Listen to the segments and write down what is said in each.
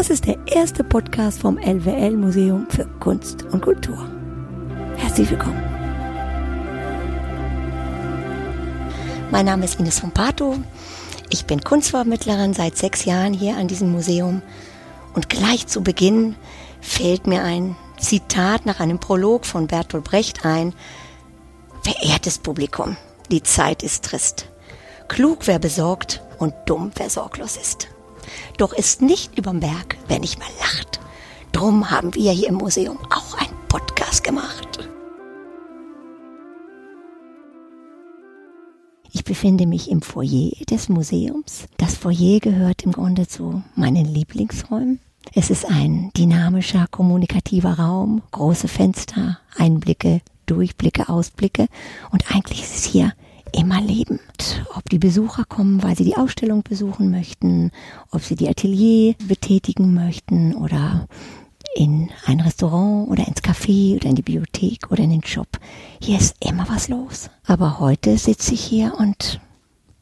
Das ist der erste Podcast vom LWL Museum für Kunst und Kultur. Herzlich willkommen. Mein Name ist Ines von Pato. Ich bin Kunstvermittlerin seit sechs Jahren hier an diesem Museum. Und gleich zu Beginn fällt mir ein Zitat nach einem Prolog von Bertolt Brecht ein. Verehrtes Publikum, die Zeit ist trist. Klug wer besorgt und dumm wer sorglos ist. Doch ist nicht überm Berg, wer nicht mal lacht. Drum haben wir hier im Museum auch einen Podcast gemacht. Ich befinde mich im Foyer des Museums. Das Foyer gehört im Grunde zu meinen Lieblingsräumen. Es ist ein dynamischer, kommunikativer Raum, große Fenster, Einblicke, Durchblicke, Ausblicke und eigentlich ist es hier immer lebend. Ob die Besucher kommen, weil sie die Ausstellung besuchen möchten, ob sie die Atelier betätigen möchten oder in ein Restaurant oder ins Café oder in die Bibliothek oder in den Shop. Hier ist immer was los. Aber heute sitze ich hier und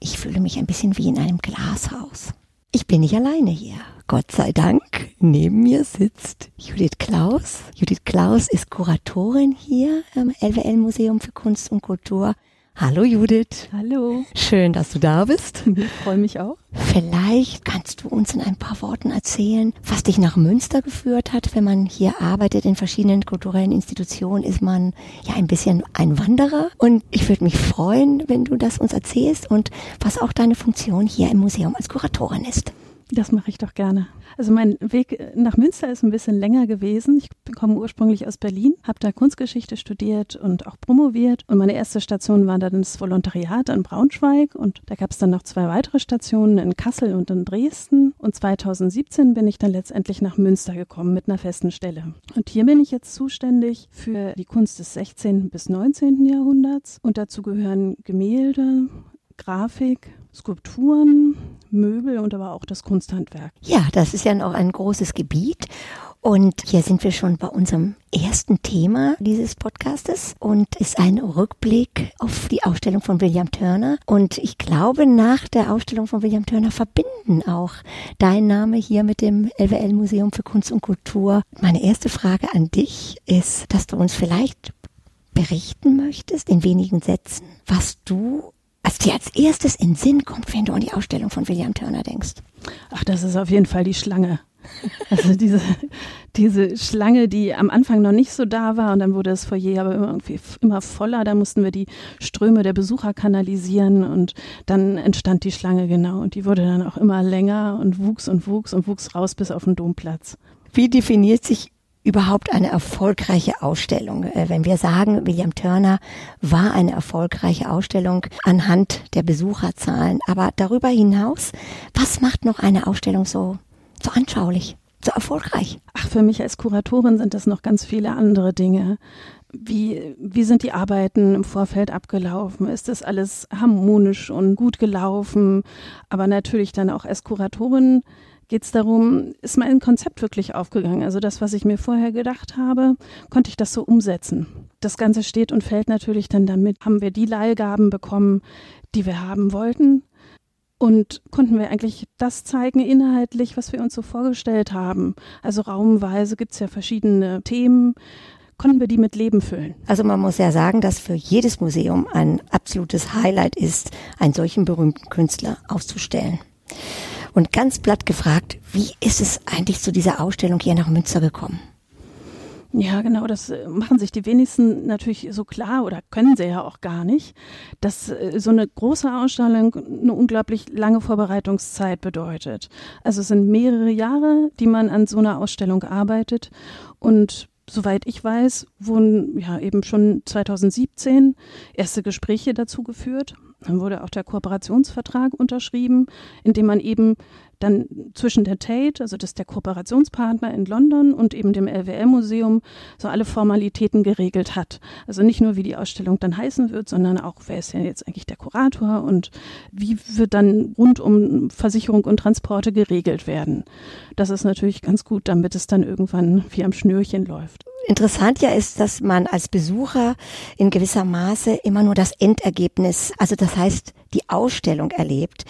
ich fühle mich ein bisschen wie in einem Glashaus. Ich bin nicht alleine hier. Gott sei Dank. Neben mir sitzt Judith Klaus. Judith Klaus ist Kuratorin hier im LWL Museum für Kunst und Kultur Hallo Judith. Hallo. Schön, dass du da bist. Ich freue mich auch. Vielleicht kannst du uns in ein paar Worten erzählen, was dich nach Münster geführt hat. Wenn man hier arbeitet in verschiedenen kulturellen Institutionen, ist man ja ein bisschen ein Wanderer. Und ich würde mich freuen, wenn du das uns erzählst und was auch deine Funktion hier im Museum als Kuratorin ist. Das mache ich doch gerne. Also mein Weg nach Münster ist ein bisschen länger gewesen. Ich komme ursprünglich aus Berlin, habe da Kunstgeschichte studiert und auch promoviert. Und meine erste Station war dann das Volontariat in Braunschweig. Und da gab es dann noch zwei weitere Stationen in Kassel und in Dresden. Und 2017 bin ich dann letztendlich nach Münster gekommen mit einer festen Stelle. Und hier bin ich jetzt zuständig für die Kunst des 16. bis 19. Jahrhunderts. Und dazu gehören Gemälde, Grafik, Skulpturen, Möbel und aber auch das Kunsthandwerk. Ja, das ist ja noch ein großes Gebiet. Und hier sind wir schon bei unserem ersten Thema dieses Podcastes und ist ein Rückblick auf die Ausstellung von William Turner. Und ich glaube, nach der Ausstellung von William Turner verbinden auch dein Name hier mit dem LWL Museum für Kunst und Kultur. Meine erste Frage an dich ist, dass du uns vielleicht berichten möchtest in wenigen Sätzen, was du was dir als erstes in Sinn kommt, wenn du an die Ausstellung von William Turner denkst? Ach, das ist auf jeden Fall die Schlange. Also diese, diese Schlange, die am Anfang noch nicht so da war und dann wurde das Foyer aber immer, irgendwie immer voller. Da mussten wir die Ströme der Besucher kanalisieren und dann entstand die Schlange genau und die wurde dann auch immer länger und wuchs und wuchs und wuchs raus bis auf den Domplatz. Wie definiert sich überhaupt eine erfolgreiche Ausstellung? Äh, wenn wir sagen, William Turner war eine erfolgreiche Ausstellung anhand der Besucherzahlen, aber darüber hinaus, was macht noch eine Ausstellung so, so anschaulich, so erfolgreich? Ach, für mich als Kuratorin sind das noch ganz viele andere Dinge. Wie, wie sind die Arbeiten im Vorfeld abgelaufen? Ist das alles harmonisch und gut gelaufen? Aber natürlich dann auch als Kuratorin geht es darum, ist mein Konzept wirklich aufgegangen? Also das, was ich mir vorher gedacht habe, konnte ich das so umsetzen? Das Ganze steht und fällt natürlich dann damit, haben wir die Leihgaben bekommen, die wir haben wollten? Und konnten wir eigentlich das zeigen inhaltlich, was wir uns so vorgestellt haben? Also raumweise gibt es ja verschiedene Themen. Konnten wir die mit Leben füllen? Also man muss ja sagen, dass für jedes Museum ein absolutes Highlight ist, einen solchen berühmten Künstler auszustellen. Und ganz platt gefragt, wie ist es eigentlich zu dieser Ausstellung hier nach Münster gekommen? Ja, genau, das äh, machen sich die wenigsten natürlich so klar oder können sie ja auch gar nicht, dass äh, so eine große Ausstellung eine unglaublich lange Vorbereitungszeit bedeutet. Also es sind mehrere Jahre, die man an so einer Ausstellung arbeitet und soweit ich weiß, wurden ja eben schon 2017 erste Gespräche dazu geführt. Dann wurde auch der Kooperationsvertrag unterschrieben, in dem man eben dann zwischen der Tate, also das ist der Kooperationspartner in London und eben dem LWL-Museum, so alle Formalitäten geregelt hat. Also nicht nur, wie die Ausstellung dann heißen wird, sondern auch, wer ist denn jetzt eigentlich der Kurator und wie wird dann rund um Versicherung und Transporte geregelt werden. Das ist natürlich ganz gut, damit es dann irgendwann wie am Schnürchen läuft. Interessant ja ist, dass man als Besucher in gewisser Maße immer nur das Endergebnis, also das heißt die Ausstellung erlebt.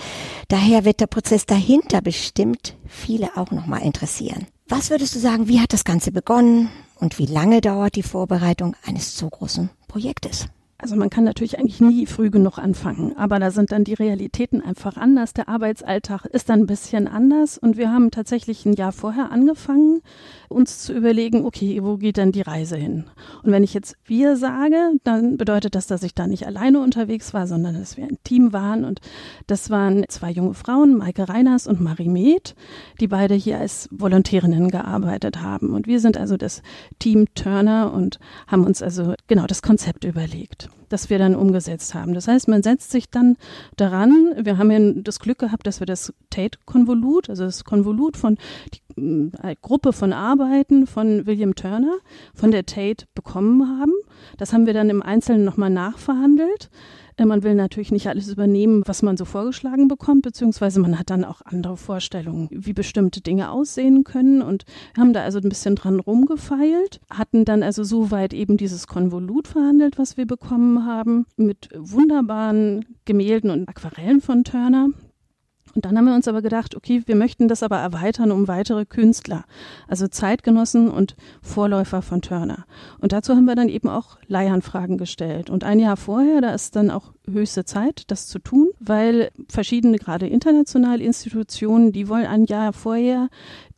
Daher wird der Prozess dahinter bestimmt viele auch nochmal interessieren. Was würdest du sagen, wie hat das Ganze begonnen und wie lange dauert die Vorbereitung eines so großen Projektes? Also man kann natürlich eigentlich nie früh genug anfangen, aber da sind dann die Realitäten einfach anders. Der Arbeitsalltag ist dann ein bisschen anders und wir haben tatsächlich ein Jahr vorher angefangen, uns zu überlegen, okay, wo geht denn die Reise hin? Und wenn ich jetzt wir sage, dann bedeutet das, dass ich da nicht alleine unterwegs war, sondern dass wir ein Team waren und das waren zwei junge Frauen, Maike Reiners und Marie Med, die beide hier als Volontärinnen gearbeitet haben. Und wir sind also das Team Turner und haben uns also genau das Konzept überlegt das wir dann umgesetzt haben. Das heißt, man setzt sich dann daran, wir haben ja das Glück gehabt, dass wir das Tate-Konvolut, also das Konvolut von die äh, Gruppe von Arbeiten von William Turner, von der Tate bekommen haben. Das haben wir dann im Einzelnen nochmal nachverhandelt. Äh, man will natürlich nicht alles übernehmen, was man so vorgeschlagen bekommt, beziehungsweise man hat dann auch andere Vorstellungen, wie bestimmte Dinge aussehen können. Und haben da also ein bisschen dran rumgefeilt, hatten dann also soweit eben dieses Konvolut verhandelt, was wir bekommen haben, mit wunderbaren Gemälden und Aquarellen von Turner. Und dann haben wir uns aber gedacht, okay, wir möchten das aber erweitern um weitere Künstler, also Zeitgenossen und Vorläufer von Turner. Und dazu haben wir dann eben auch Leihanfragen gestellt. Und ein Jahr vorher, da ist dann auch höchste Zeit, das zu tun, weil verschiedene, gerade internationale Institutionen, die wollen ein Jahr vorher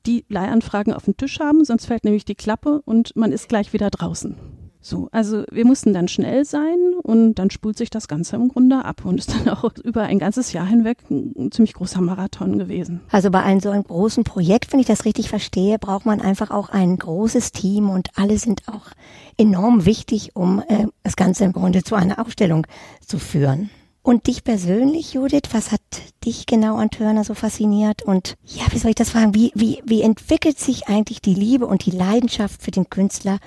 die Leihanfragen auf den Tisch haben, sonst fällt nämlich die Klappe und man ist gleich wieder draußen. So, also wir mussten dann schnell sein und dann spult sich das Ganze im Grunde ab und ist dann auch über ein ganzes Jahr hinweg ein ziemlich großer Marathon gewesen. Also bei einem so einem großen Projekt, wenn ich das richtig verstehe, braucht man einfach auch ein großes Team und alle sind auch enorm wichtig, um äh, das Ganze im Grunde zu einer Ausstellung zu führen. Und dich persönlich, Judith, was hat dich genau an Turner so fasziniert? Und ja, wie soll ich das fragen? Wie, wie, wie entwickelt sich eigentlich die Liebe und die Leidenschaft für den Künstler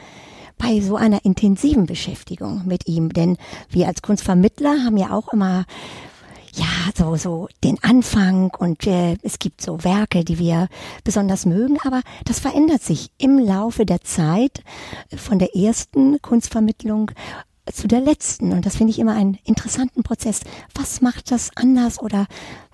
bei so einer intensiven Beschäftigung mit ihm. Denn wir als Kunstvermittler haben ja auch immer ja, so, so den Anfang und äh, es gibt so Werke, die wir besonders mögen, aber das verändert sich im Laufe der Zeit von der ersten Kunstvermittlung zu der letzten und das finde ich immer einen interessanten Prozess. Was macht das anders oder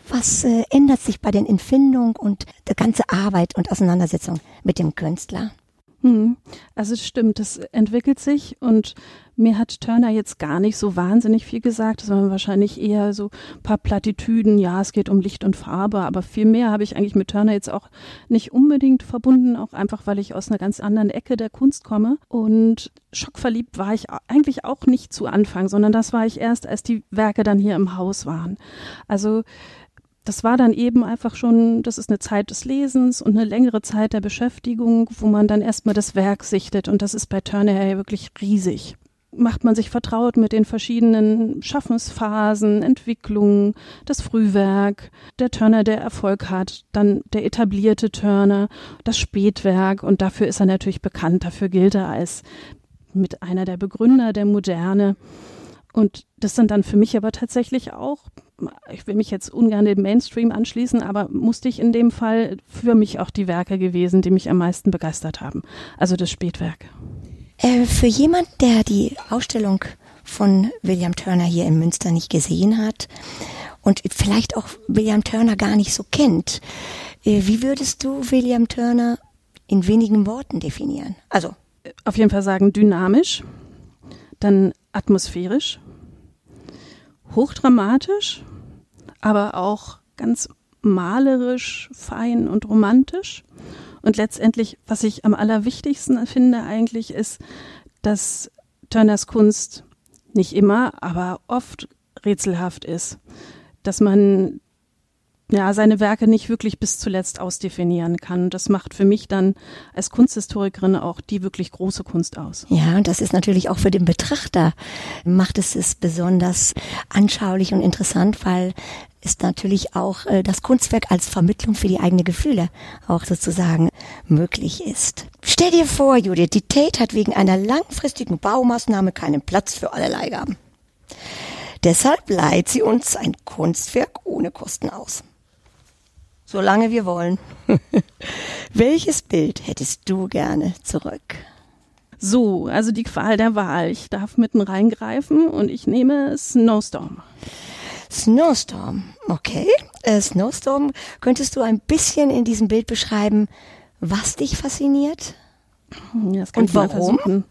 was äh, ändert sich bei den Empfindungen und der ganze Arbeit und Auseinandersetzung mit dem Künstler? Hm. Also es stimmt, das entwickelt sich und mir hat Turner jetzt gar nicht so wahnsinnig viel gesagt, sondern wahrscheinlich eher so ein paar Plattitüden, ja, es geht um Licht und Farbe, aber viel mehr habe ich eigentlich mit Turner jetzt auch nicht unbedingt verbunden, auch einfach, weil ich aus einer ganz anderen Ecke der Kunst komme und schockverliebt war ich eigentlich auch nicht zu Anfang, sondern das war ich erst, als die Werke dann hier im Haus waren. Also das war dann eben einfach schon, das ist eine Zeit des Lesens und eine längere Zeit der Beschäftigung, wo man dann erstmal das Werk sichtet und das ist bei Turner ja wirklich riesig. Macht man sich vertraut mit den verschiedenen Schaffensphasen, Entwicklungen, das Frühwerk, der Turner, der Erfolg hat, dann der etablierte Turner, das Spätwerk und dafür ist er natürlich bekannt, dafür gilt er als mit einer der Begründer der Moderne. Und das sind dann für mich aber tatsächlich auch, ich will mich jetzt ungern dem Mainstream anschließen, aber musste ich in dem Fall für mich auch die Werke gewesen, die mich am meisten begeistert haben. Also das Spätwerk. Äh, für jemand, der die Ausstellung von William Turner hier in Münster nicht gesehen hat und vielleicht auch William Turner gar nicht so kennt, äh, wie würdest du William Turner in wenigen Worten definieren? Also auf jeden Fall sagen dynamisch, dann atmosphärisch, hochdramatisch, aber auch ganz malerisch, fein und romantisch. Und letztendlich, was ich am allerwichtigsten finde eigentlich, ist, dass Turners Kunst nicht immer, aber oft rätselhaft ist. Dass man ja, seine Werke nicht wirklich bis zuletzt ausdefinieren kann. Das macht für mich dann als Kunsthistorikerin auch die wirklich große Kunst aus. Ja, und das ist natürlich auch für den Betrachter, macht es es besonders anschaulich und interessant, weil es natürlich auch äh, das Kunstwerk als Vermittlung für die eigenen Gefühle auch sozusagen möglich ist. Stell dir vor, Judith, die Tate hat wegen einer langfristigen Baumaßnahme keinen Platz für alle Leihgaben. Deshalb leiht sie uns ein Kunstwerk ohne Kosten aus solange wir wollen. Welches Bild hättest du gerne zurück? So, also die Qual der Wahl. Ich darf mitten reingreifen und ich nehme Snowstorm. Snowstorm, okay. Äh, Snowstorm, könntest du ein bisschen in diesem Bild beschreiben, was dich fasziniert? Ja, das kann Und warum? versuchen.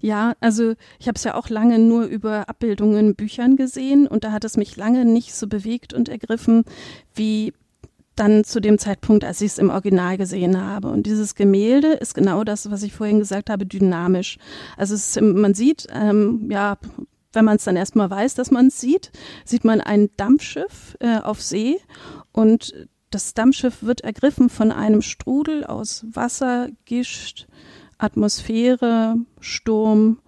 Ja, also ich habe es ja auch lange nur über Abbildungen in Büchern gesehen und da hat es mich lange nicht so bewegt und ergriffen wie dann zu dem Zeitpunkt, als ich es im Original gesehen habe. Und dieses Gemälde ist genau das, was ich vorhin gesagt habe, dynamisch. Also ist, man sieht, ähm, ja, wenn man es dann erstmal weiß, dass man es sieht, sieht man ein Dampfschiff äh, auf See und das Dampfschiff wird ergriffen von einem Strudel aus Wasser, Gischt, Atmosphäre, Sturm,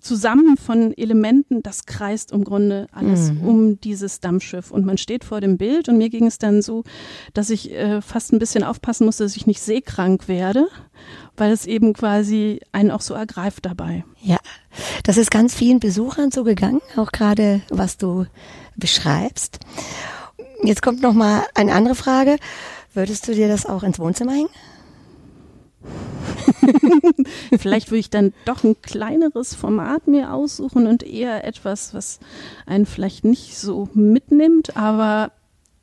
zusammen von Elementen, das kreist im Grunde alles Mhm. um dieses Dampfschiff. Und man steht vor dem Bild und mir ging es dann so, dass ich äh, fast ein bisschen aufpassen musste, dass ich nicht seekrank werde, weil es eben quasi einen auch so ergreift dabei. Ja, das ist ganz vielen Besuchern so gegangen, auch gerade was du beschreibst. Jetzt kommt noch mal eine andere Frage. Würdest du dir das auch ins Wohnzimmer hängen? Vielleicht würde ich dann doch ein kleineres Format mir aussuchen und eher etwas, was einen vielleicht nicht so mitnimmt, aber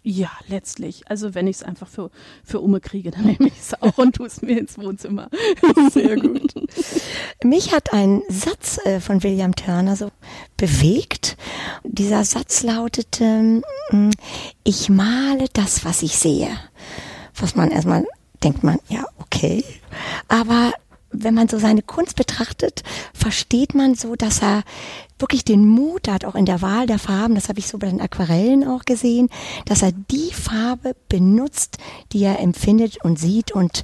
ja, letztlich. Also wenn ich es einfach für, für Umme kriege, dann nehme ich es auch und tue es mir ins Wohnzimmer. Sehr gut. Mich hat ein Satz äh, von William Turner so bewegt. Dieser Satz lautete, mm, ich male das, was ich sehe. Was man erstmal denkt man, ja, okay. Aber wenn man so seine Kunst betrachtet, versteht man so, dass er wirklich den Mut hat, auch in der Wahl der Farben, das habe ich so bei den Aquarellen auch gesehen, dass er die Farbe benutzt, die er empfindet und sieht und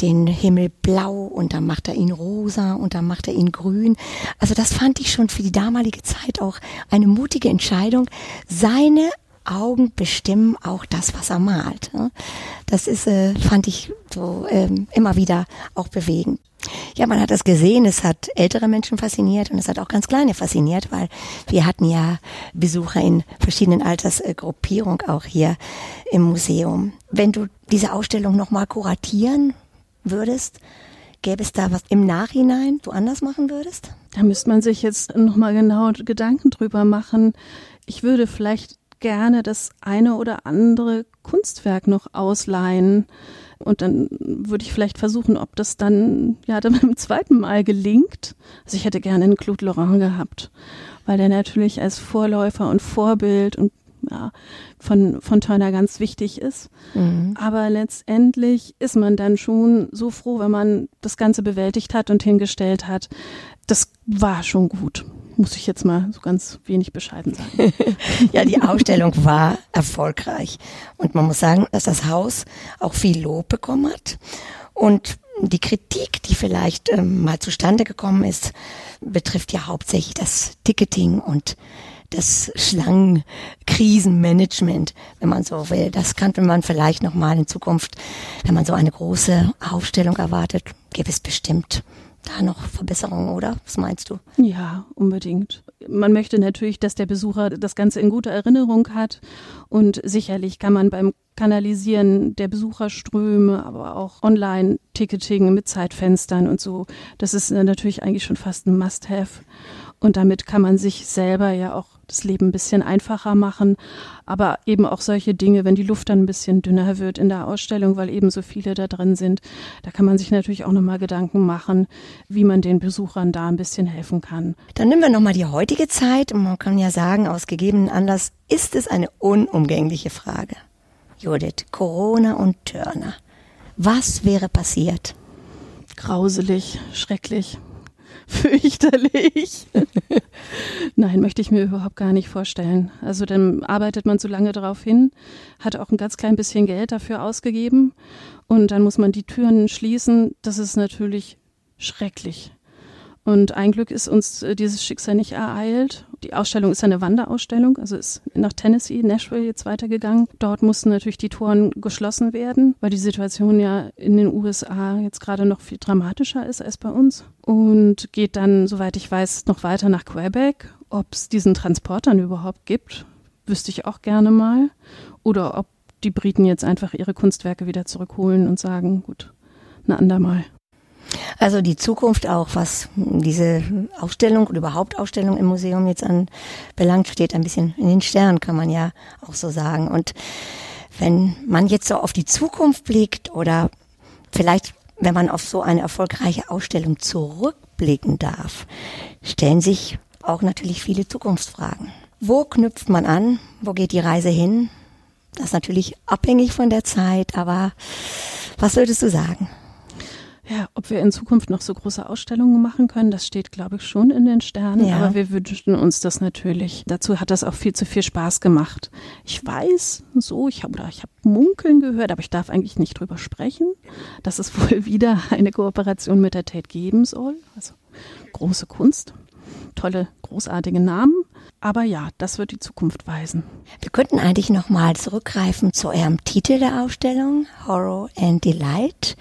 den Himmel blau und dann macht er ihn rosa und dann macht er ihn grün. Also das fand ich schon für die damalige Zeit auch eine mutige Entscheidung, seine Augen bestimmen auch das, was er malt. ne? Das ist, äh, fand ich so ähm, immer wieder auch bewegend. Ja, man hat das gesehen, es hat ältere Menschen fasziniert und es hat auch ganz kleine fasziniert, weil wir hatten ja Besucher in verschiedenen Altersgruppierungen auch hier im Museum. Wenn du diese Ausstellung nochmal kuratieren würdest, gäbe es da was im Nachhinein du anders machen würdest? Da müsste man sich jetzt nochmal genau Gedanken drüber machen. Ich würde vielleicht gerne das eine oder andere Kunstwerk noch ausleihen. Und dann würde ich vielleicht versuchen, ob das dann ja dann beim zweiten Mal gelingt. Also ich hätte gerne einen Claude Laurent gehabt, weil der natürlich als Vorläufer und Vorbild und ja, von, von Turner ganz wichtig ist. Aber letztendlich ist man dann schon so froh, wenn man das Ganze bewältigt hat und hingestellt hat. Das war schon gut. Muss ich jetzt mal so ganz wenig bescheiden sagen. Ja, die Ausstellung war erfolgreich. Und man muss sagen, dass das Haus auch viel Lob bekommen hat. Und die Kritik, die vielleicht ähm, mal zustande gekommen ist, betrifft ja hauptsächlich das Ticketing und das Schlangenkrisenmanagement, wenn man so will. Das könnte man vielleicht noch mal in Zukunft, wenn man so eine große Aufstellung erwartet, gibt es bestimmt da noch Verbesserungen, oder? Was meinst du? Ja, unbedingt. Man möchte natürlich, dass der Besucher das Ganze in guter Erinnerung hat. Und sicherlich kann man beim Kanalisieren der Besucherströme, aber auch Online-Ticketing mit Zeitfenstern und so, das ist äh, natürlich eigentlich schon fast ein Must-Have. Und damit kann man sich selber ja auch das Leben ein bisschen einfacher machen. Aber eben auch solche Dinge, wenn die Luft dann ein bisschen dünner wird in der Ausstellung, weil eben so viele da drin sind, da kann man sich natürlich auch nochmal Gedanken machen, wie man den Besuchern da ein bisschen helfen kann. Dann nehmen wir nochmal die heutige Zeit und man kann ja sagen, aus gegebenen Anlass ist es eine unumgängliche Frage. Judith, Corona und Turner. Was wäre passiert? Grauselig, schrecklich, fürchterlich. Nein, möchte ich mir überhaupt gar nicht vorstellen. Also dann arbeitet man so lange darauf hin, hat auch ein ganz klein bisschen Geld dafür ausgegeben und dann muss man die Türen schließen. Das ist natürlich schrecklich. Und ein Glück ist uns äh, dieses Schicksal nicht ereilt. Die Ausstellung ist eine Wanderausstellung, also ist nach Tennessee, Nashville jetzt weitergegangen. Dort mussten natürlich die Toren geschlossen werden, weil die Situation ja in den USA jetzt gerade noch viel dramatischer ist als bei uns. Und geht dann, soweit ich weiß, noch weiter nach Quebec. Ob es diesen Transport dann überhaupt gibt, wüsste ich auch gerne mal. Oder ob die Briten jetzt einfach ihre Kunstwerke wieder zurückholen und sagen, gut, ein andermal. Also die Zukunft auch, was diese Ausstellung oder überhaupt Ausstellung im Museum jetzt anbelangt, steht ein bisschen in den Sternen, kann man ja auch so sagen. Und wenn man jetzt so auf die Zukunft blickt oder vielleicht, wenn man auf so eine erfolgreiche Ausstellung zurückblicken darf, stellen sich auch natürlich viele Zukunftsfragen. Wo knüpft man an? Wo geht die Reise hin? Das ist natürlich abhängig von der Zeit, aber was würdest du sagen? Ja, ob wir in Zukunft noch so große Ausstellungen machen können, das steht, glaube ich, schon in den Sternen. Ja. Aber wir wünschen uns das natürlich. Dazu hat das auch viel zu viel Spaß gemacht. Ich weiß so, ich habe ich habe Munkeln gehört, aber ich darf eigentlich nicht drüber sprechen, dass es wohl wieder eine Kooperation mit der Tate geben soll. Also große Kunst, tolle, großartige Namen. Aber ja, das wird die Zukunft weisen. Wir könnten eigentlich nochmal zurückgreifen zu eurem Titel der Ausstellung, Horror and Delight.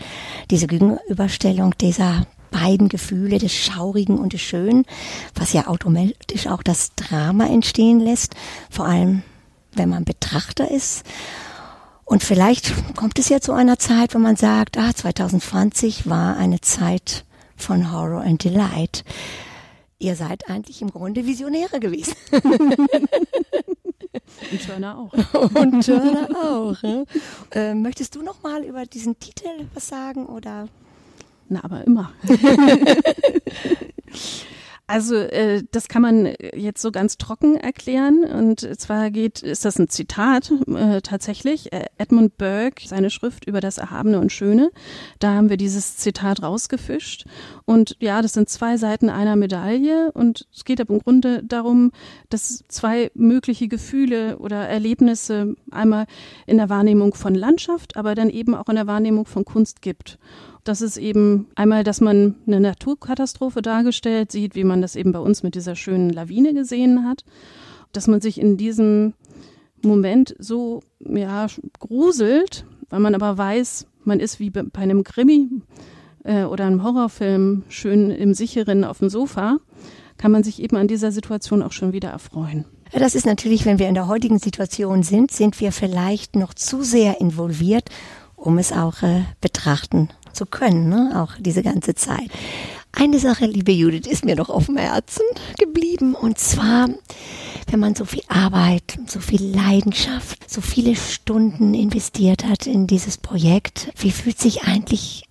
Diese Gegenüberstellung dieser beiden Gefühle, des Schaurigen und des Schönen, was ja automatisch auch das Drama entstehen lässt, vor allem wenn man Betrachter ist. Und vielleicht kommt es ja zu einer Zeit, wo man sagt, ah, 2020 war eine Zeit von Horror and Delight ihr seid eigentlich im Grunde Visionäre gewesen. Und Turner auch. Und Turner auch. Ne? Äh, möchtest du noch mal über diesen Titel was sagen oder? Na, aber immer. Also äh, das kann man jetzt so ganz trocken erklären. Und zwar geht ist das ein Zitat äh, tatsächlich. Äh, Edmund Burke seine Schrift über das Erhabene und Schöne. Da haben wir dieses Zitat rausgefischt. Und ja das sind zwei Seiten einer Medaille. Und es geht aber im Grunde darum dass zwei mögliche Gefühle oder Erlebnisse einmal in der Wahrnehmung von Landschaft aber dann eben auch in der Wahrnehmung von Kunst gibt das ist eben einmal, dass man eine Naturkatastrophe dargestellt sieht, wie man das eben bei uns mit dieser schönen Lawine gesehen hat, dass man sich in diesem Moment so ja gruselt, weil man aber weiß, man ist wie bei einem Krimi äh, oder einem Horrorfilm schön im sicheren auf dem Sofa, kann man sich eben an dieser Situation auch schon wieder erfreuen. Das ist natürlich, wenn wir in der heutigen Situation sind, sind wir vielleicht noch zu sehr involviert, um es auch äh, betrachten zu können, ne? auch diese ganze Zeit. Eine Sache, liebe Judith, ist mir noch auf dem Herzen geblieben und zwar, wenn man so viel Arbeit, so viel Leidenschaft, so viele Stunden investiert hat in dieses Projekt, wie fühlt sich eigentlich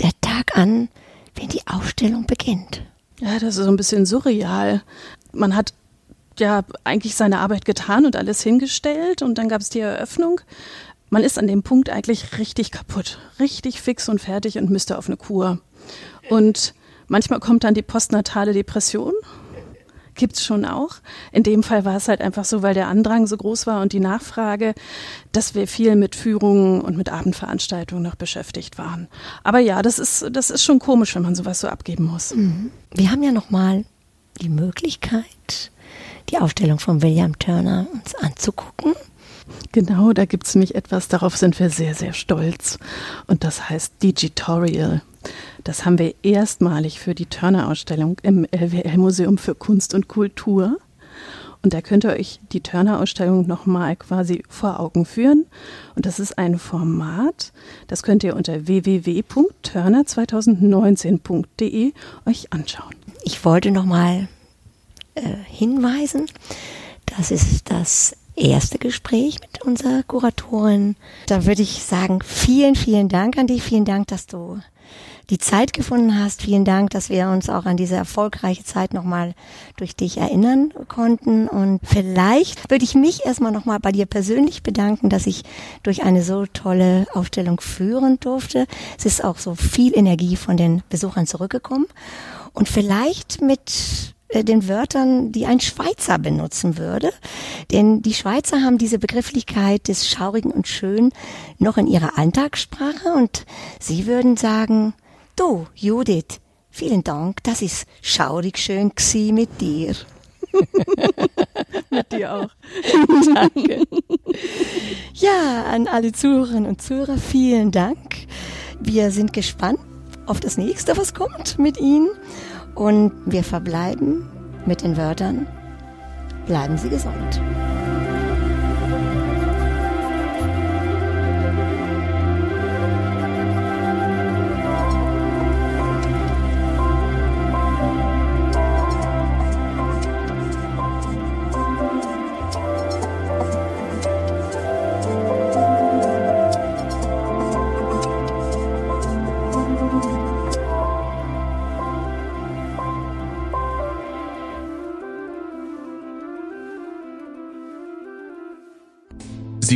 der Tag an, wenn die Ausstellung beginnt? Ja, das ist so ein bisschen surreal. Man hat ja eigentlich seine Arbeit getan und alles hingestellt und dann gab es die Eröffnung man ist an dem Punkt eigentlich richtig kaputt, richtig fix und fertig und müsste auf eine Kur. Und manchmal kommt dann die postnatale Depression. Gibt's schon auch. In dem Fall war es halt einfach so, weil der Andrang so groß war und die Nachfrage, dass wir viel mit Führungen und mit Abendveranstaltungen noch beschäftigt waren. Aber ja, das ist, das ist schon komisch, wenn man sowas so abgeben muss. Mhm. Wir haben ja nochmal die Möglichkeit, die Ausstellung von William Turner uns anzugucken. Genau, da gibt es nämlich etwas, darauf sind wir sehr, sehr stolz. Und das heißt Digitorial. Das haben wir erstmalig für die Turner-Ausstellung im LWL-Museum für Kunst und Kultur. Und da könnt ihr euch die Turner-Ausstellung nochmal quasi vor Augen führen. Und das ist ein Format, das könnt ihr unter www.turner2019.de euch anschauen. Ich wollte nochmal äh, hinweisen, das ist das erste Gespräch mit unserer Kuratorin. Da würde ich sagen, vielen, vielen Dank an dich. Vielen Dank, dass du die Zeit gefunden hast. Vielen Dank, dass wir uns auch an diese erfolgreiche Zeit nochmal durch dich erinnern konnten. Und vielleicht würde ich mich erstmal nochmal bei dir persönlich bedanken, dass ich durch eine so tolle Aufstellung führen durfte. Es ist auch so viel Energie von den Besuchern zurückgekommen. Und vielleicht mit den Wörtern, die ein Schweizer benutzen würde. Denn die Schweizer haben diese Begrifflichkeit des Schaurigen und Schön noch in ihrer Alltagssprache und sie würden sagen, du, Judith, vielen Dank, das ist schaurig schön mit dir. mit dir auch. Danke. Ja, an alle Zuhörerinnen und Zuhörer, vielen Dank. Wir sind gespannt auf das nächste, was kommt mit Ihnen. Und wir verbleiben mit den Wörtern, bleiben Sie gesund.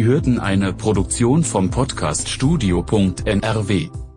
Hörten eine Produktion vom Podcast Studio.nrw.